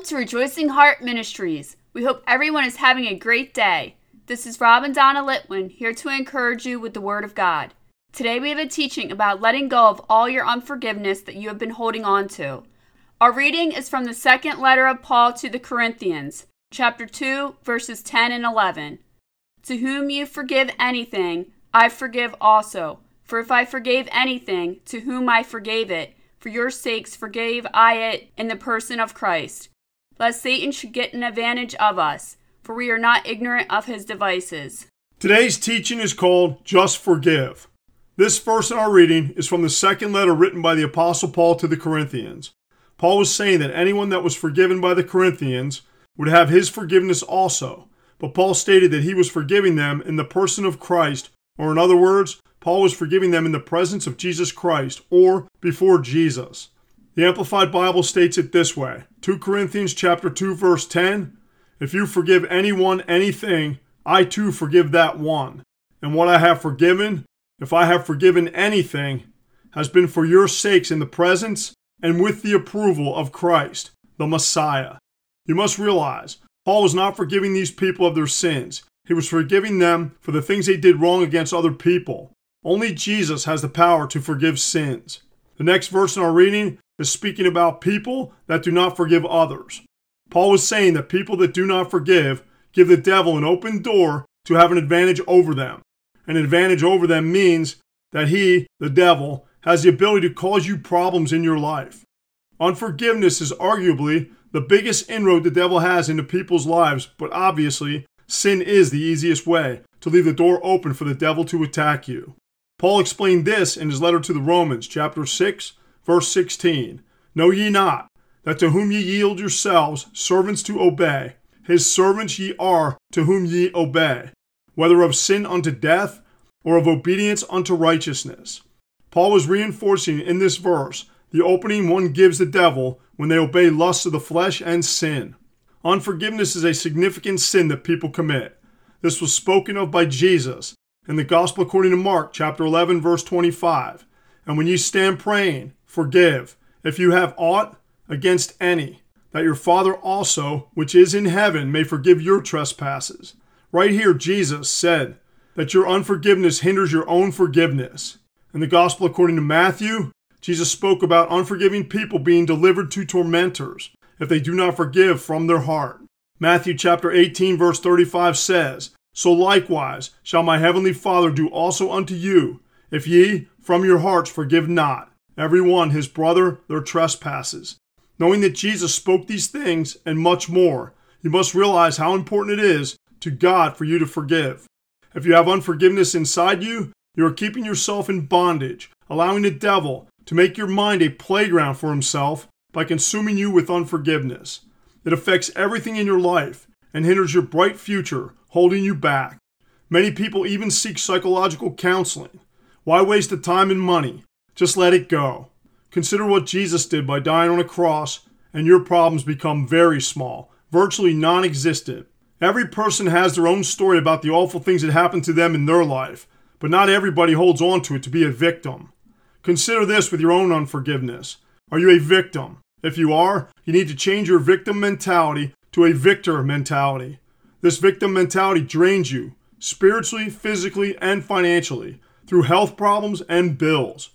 Welcome to Rejoicing Heart Ministries. We hope everyone is having a great day. This is Rob and Donna Litwin here to encourage you with the Word of God. Today we have a teaching about letting go of all your unforgiveness that you have been holding on to. Our reading is from the second letter of Paul to the Corinthians, chapter 2, verses 10 and 11. To whom you forgive anything, I forgive also. For if I forgave anything, to whom I forgave it, for your sakes forgave I it in the person of Christ, lest Satan should get an advantage of us, for we are not ignorant of his devices. Today's teaching is called Just Forgive. This verse in our reading is from the second letter written by the Apostle Paul to the Corinthians. Paul was saying that anyone that was forgiven by the Corinthians would have his forgiveness also, but Paul stated that he was forgiving them in the person of Christ, or in other words, Paul was forgiving them in the presence of Jesus Christ or before Jesus. The Amplified Bible states it this way 2 Corinthians chapter 2 verse 10 If you forgive anyone anything, I too forgive that one. And what I have forgiven, if I have forgiven anything, has been for your sakes in the presence and with the approval of Christ, the Messiah. You must realize, Paul was not forgiving these people of their sins. He was forgiving them for the things they did wrong against other people. Only Jesus has the power to forgive sins. The next verse in our reading is speaking about people that do not forgive others. Paul was saying that people that do not forgive give the devil an open door to have an advantage over them. An advantage over them means that he, the devil, has the ability to cause you problems in your life. Unforgiveness is arguably the biggest inroad the devil has into people's lives, but obviously, sin is the easiest way to leave the door open for the devil to attack you. Paul explained this in his letter to the Romans, chapter 6, verse 16. Know ye not that to whom ye yield yourselves servants to obey, his servants ye are to whom ye obey, whether of sin unto death or of obedience unto righteousness. Paul was reinforcing in this verse the opening one gives the devil when they obey lusts of the flesh and sin. Unforgiveness is a significant sin that people commit. This was spoken of by Jesus in the Gospel according to Mark, chapter 11, verse 25. And when you stand praying, forgive, if you have aught against any, that your Father also, which is in heaven, may forgive your trespasses. Right here, Jesus said that your unforgiveness hinders your own forgiveness. In the Gospel according to Matthew, Jesus spoke about unforgiving people being delivered to tormentors if they do not forgive from their heart. Matthew chapter 18 verse 35 says, so likewise shall my heavenly Father do also unto you, if ye from your hearts forgive not every one his brother their trespasses. Knowing that Jesus spoke these things and much more, you must realize how important it is to God for you to forgive. If you have unforgiveness inside you, you are keeping yourself in bondage, allowing the devil to make your mind a playground for himself by consuming you with unforgiveness. It affects everything in your life and hinders your bright future holding you back. Many people even seek psychological counseling. Why waste the time and money? Just let it go. Consider what Jesus did by dying on a cross, and your problems become very small, virtually non existent. Every person has their own story about the awful things that happened to them in their life, but not everybody holds on to it to be a victim. Consider this with your own unforgiveness. Are you a victim? If you are, you need to change your victim mentality to a victor mentality. This victim mentality drains you spiritually, physically, and financially through health problems and bills.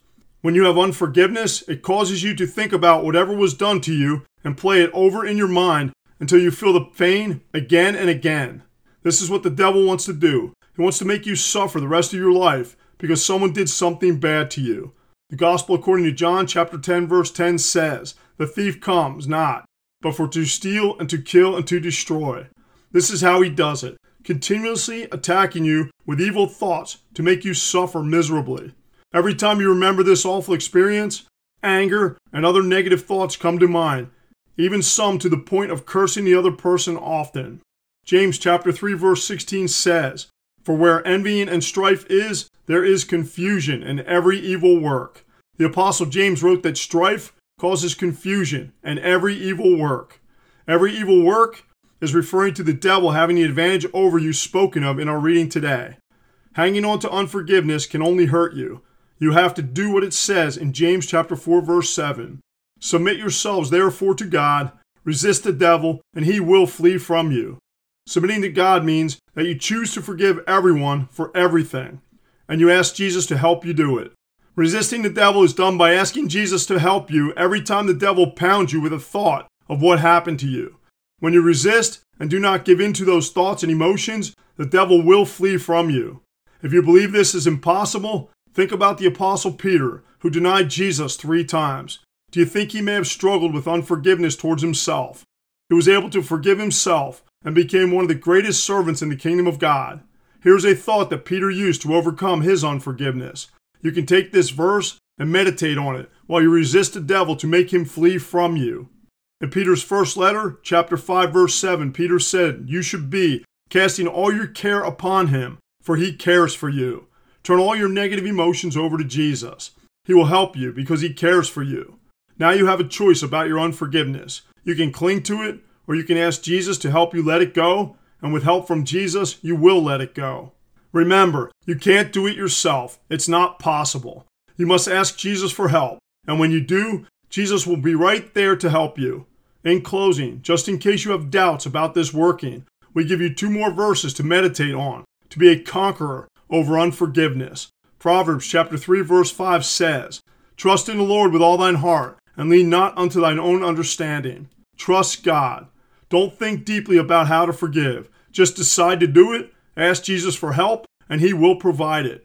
When you have unforgiveness, it causes you to think about whatever was done to you and play it over in your mind until you feel the pain again and again. This is what the devil wants to do. He wants to make you suffer the rest of your life because someone did something bad to you. The gospel according to John chapter 10 verse 10 says, "The thief comes not, but for to steal and to kill and to destroy." This is how he does it, continuously attacking you with evil thoughts to make you suffer miserably. Every time you remember this awful experience, anger and other negative thoughts come to mind, even some to the point of cursing the other person often. James chapter 3 verse 16 says, "For where envying and strife is, there is confusion and every evil work." The apostle James wrote that strife causes confusion and every evil work. Every evil work is referring to the devil having the advantage over you spoken of in our reading today. Hanging on to unforgiveness can only hurt you. You have to do what it says in James chapter 4 verse 7. Submit yourselves therefore to God, resist the devil, and he will flee from you. Submitting to God means that you choose to forgive everyone for everything, and you ask Jesus to help you do it. Resisting the devil is done by asking Jesus to help you every time the devil pounds you with a thought of what happened to you. When you resist and do not give in to those thoughts and emotions, the devil will flee from you. If you believe this is impossible, think about the Apostle Peter, who denied Jesus three times. Do you think he may have struggled with unforgiveness towards himself? He was able to forgive himself and became one of the greatest servants in the kingdom of God. Here's a thought that Peter used to overcome his unforgiveness. You can take this verse and meditate on it while you resist the devil to make him flee from you. In Peter's first letter, chapter 5, verse 7, Peter said, You should be casting all your care upon him, for he cares for you. Turn all your negative emotions over to Jesus. He will help you because he cares for you. Now you have a choice about your unforgiveness. You can cling to it, or you can ask Jesus to help you let it go, and with help from Jesus, you will let it go. Remember, you can't do it yourself. It's not possible. You must ask Jesus for help, and when you do, Jesus will be right there to help you. In closing, just in case you have doubts about this working, we give you two more verses to meditate on to be a conqueror over unforgiveness. Proverbs chapter 3 verse 5 says, Trust in the Lord with all thine heart, and lean not unto thine own understanding. Trust God. Don't think deeply about how to forgive. Just decide to do it, ask Jesus for help, and he will provide it.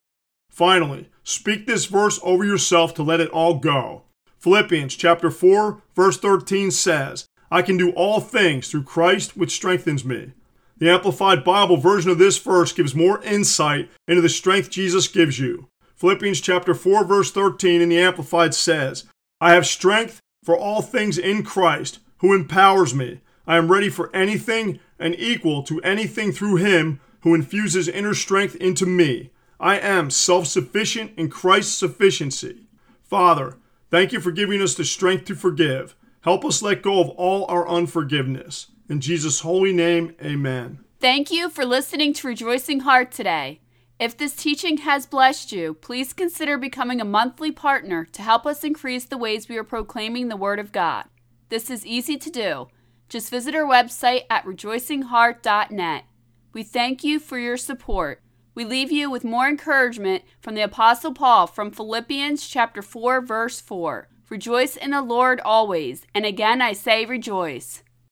Finally, speak this verse over yourself to let it all go. Philippians chapter 4 verse 13 says, I can do all things through Christ which strengthens me. The Amplified Bible version of this verse gives more insight into the strength Jesus gives you. Philippians chapter 4 verse 13 in the Amplified says, I have strength for all things in Christ, who empowers me. I am ready for anything and equal to anything through him who infuses inner strength into me. I am self sufficient in Christ's sufficiency. Father, thank you for giving us the strength to forgive. Help us let go of all our unforgiveness. In Jesus' holy name, amen. Thank you for listening to Rejoicing Heart today. If this teaching has blessed you, please consider becoming a monthly partner to help us increase the ways we are proclaiming the Word of God. This is easy to do. Just visit our website at rejoicingheart.net. We thank you for your support. We leave you with more encouragement from the apostle Paul from Philippians chapter 4 verse 4. Rejoice in the Lord always, and again I say rejoice.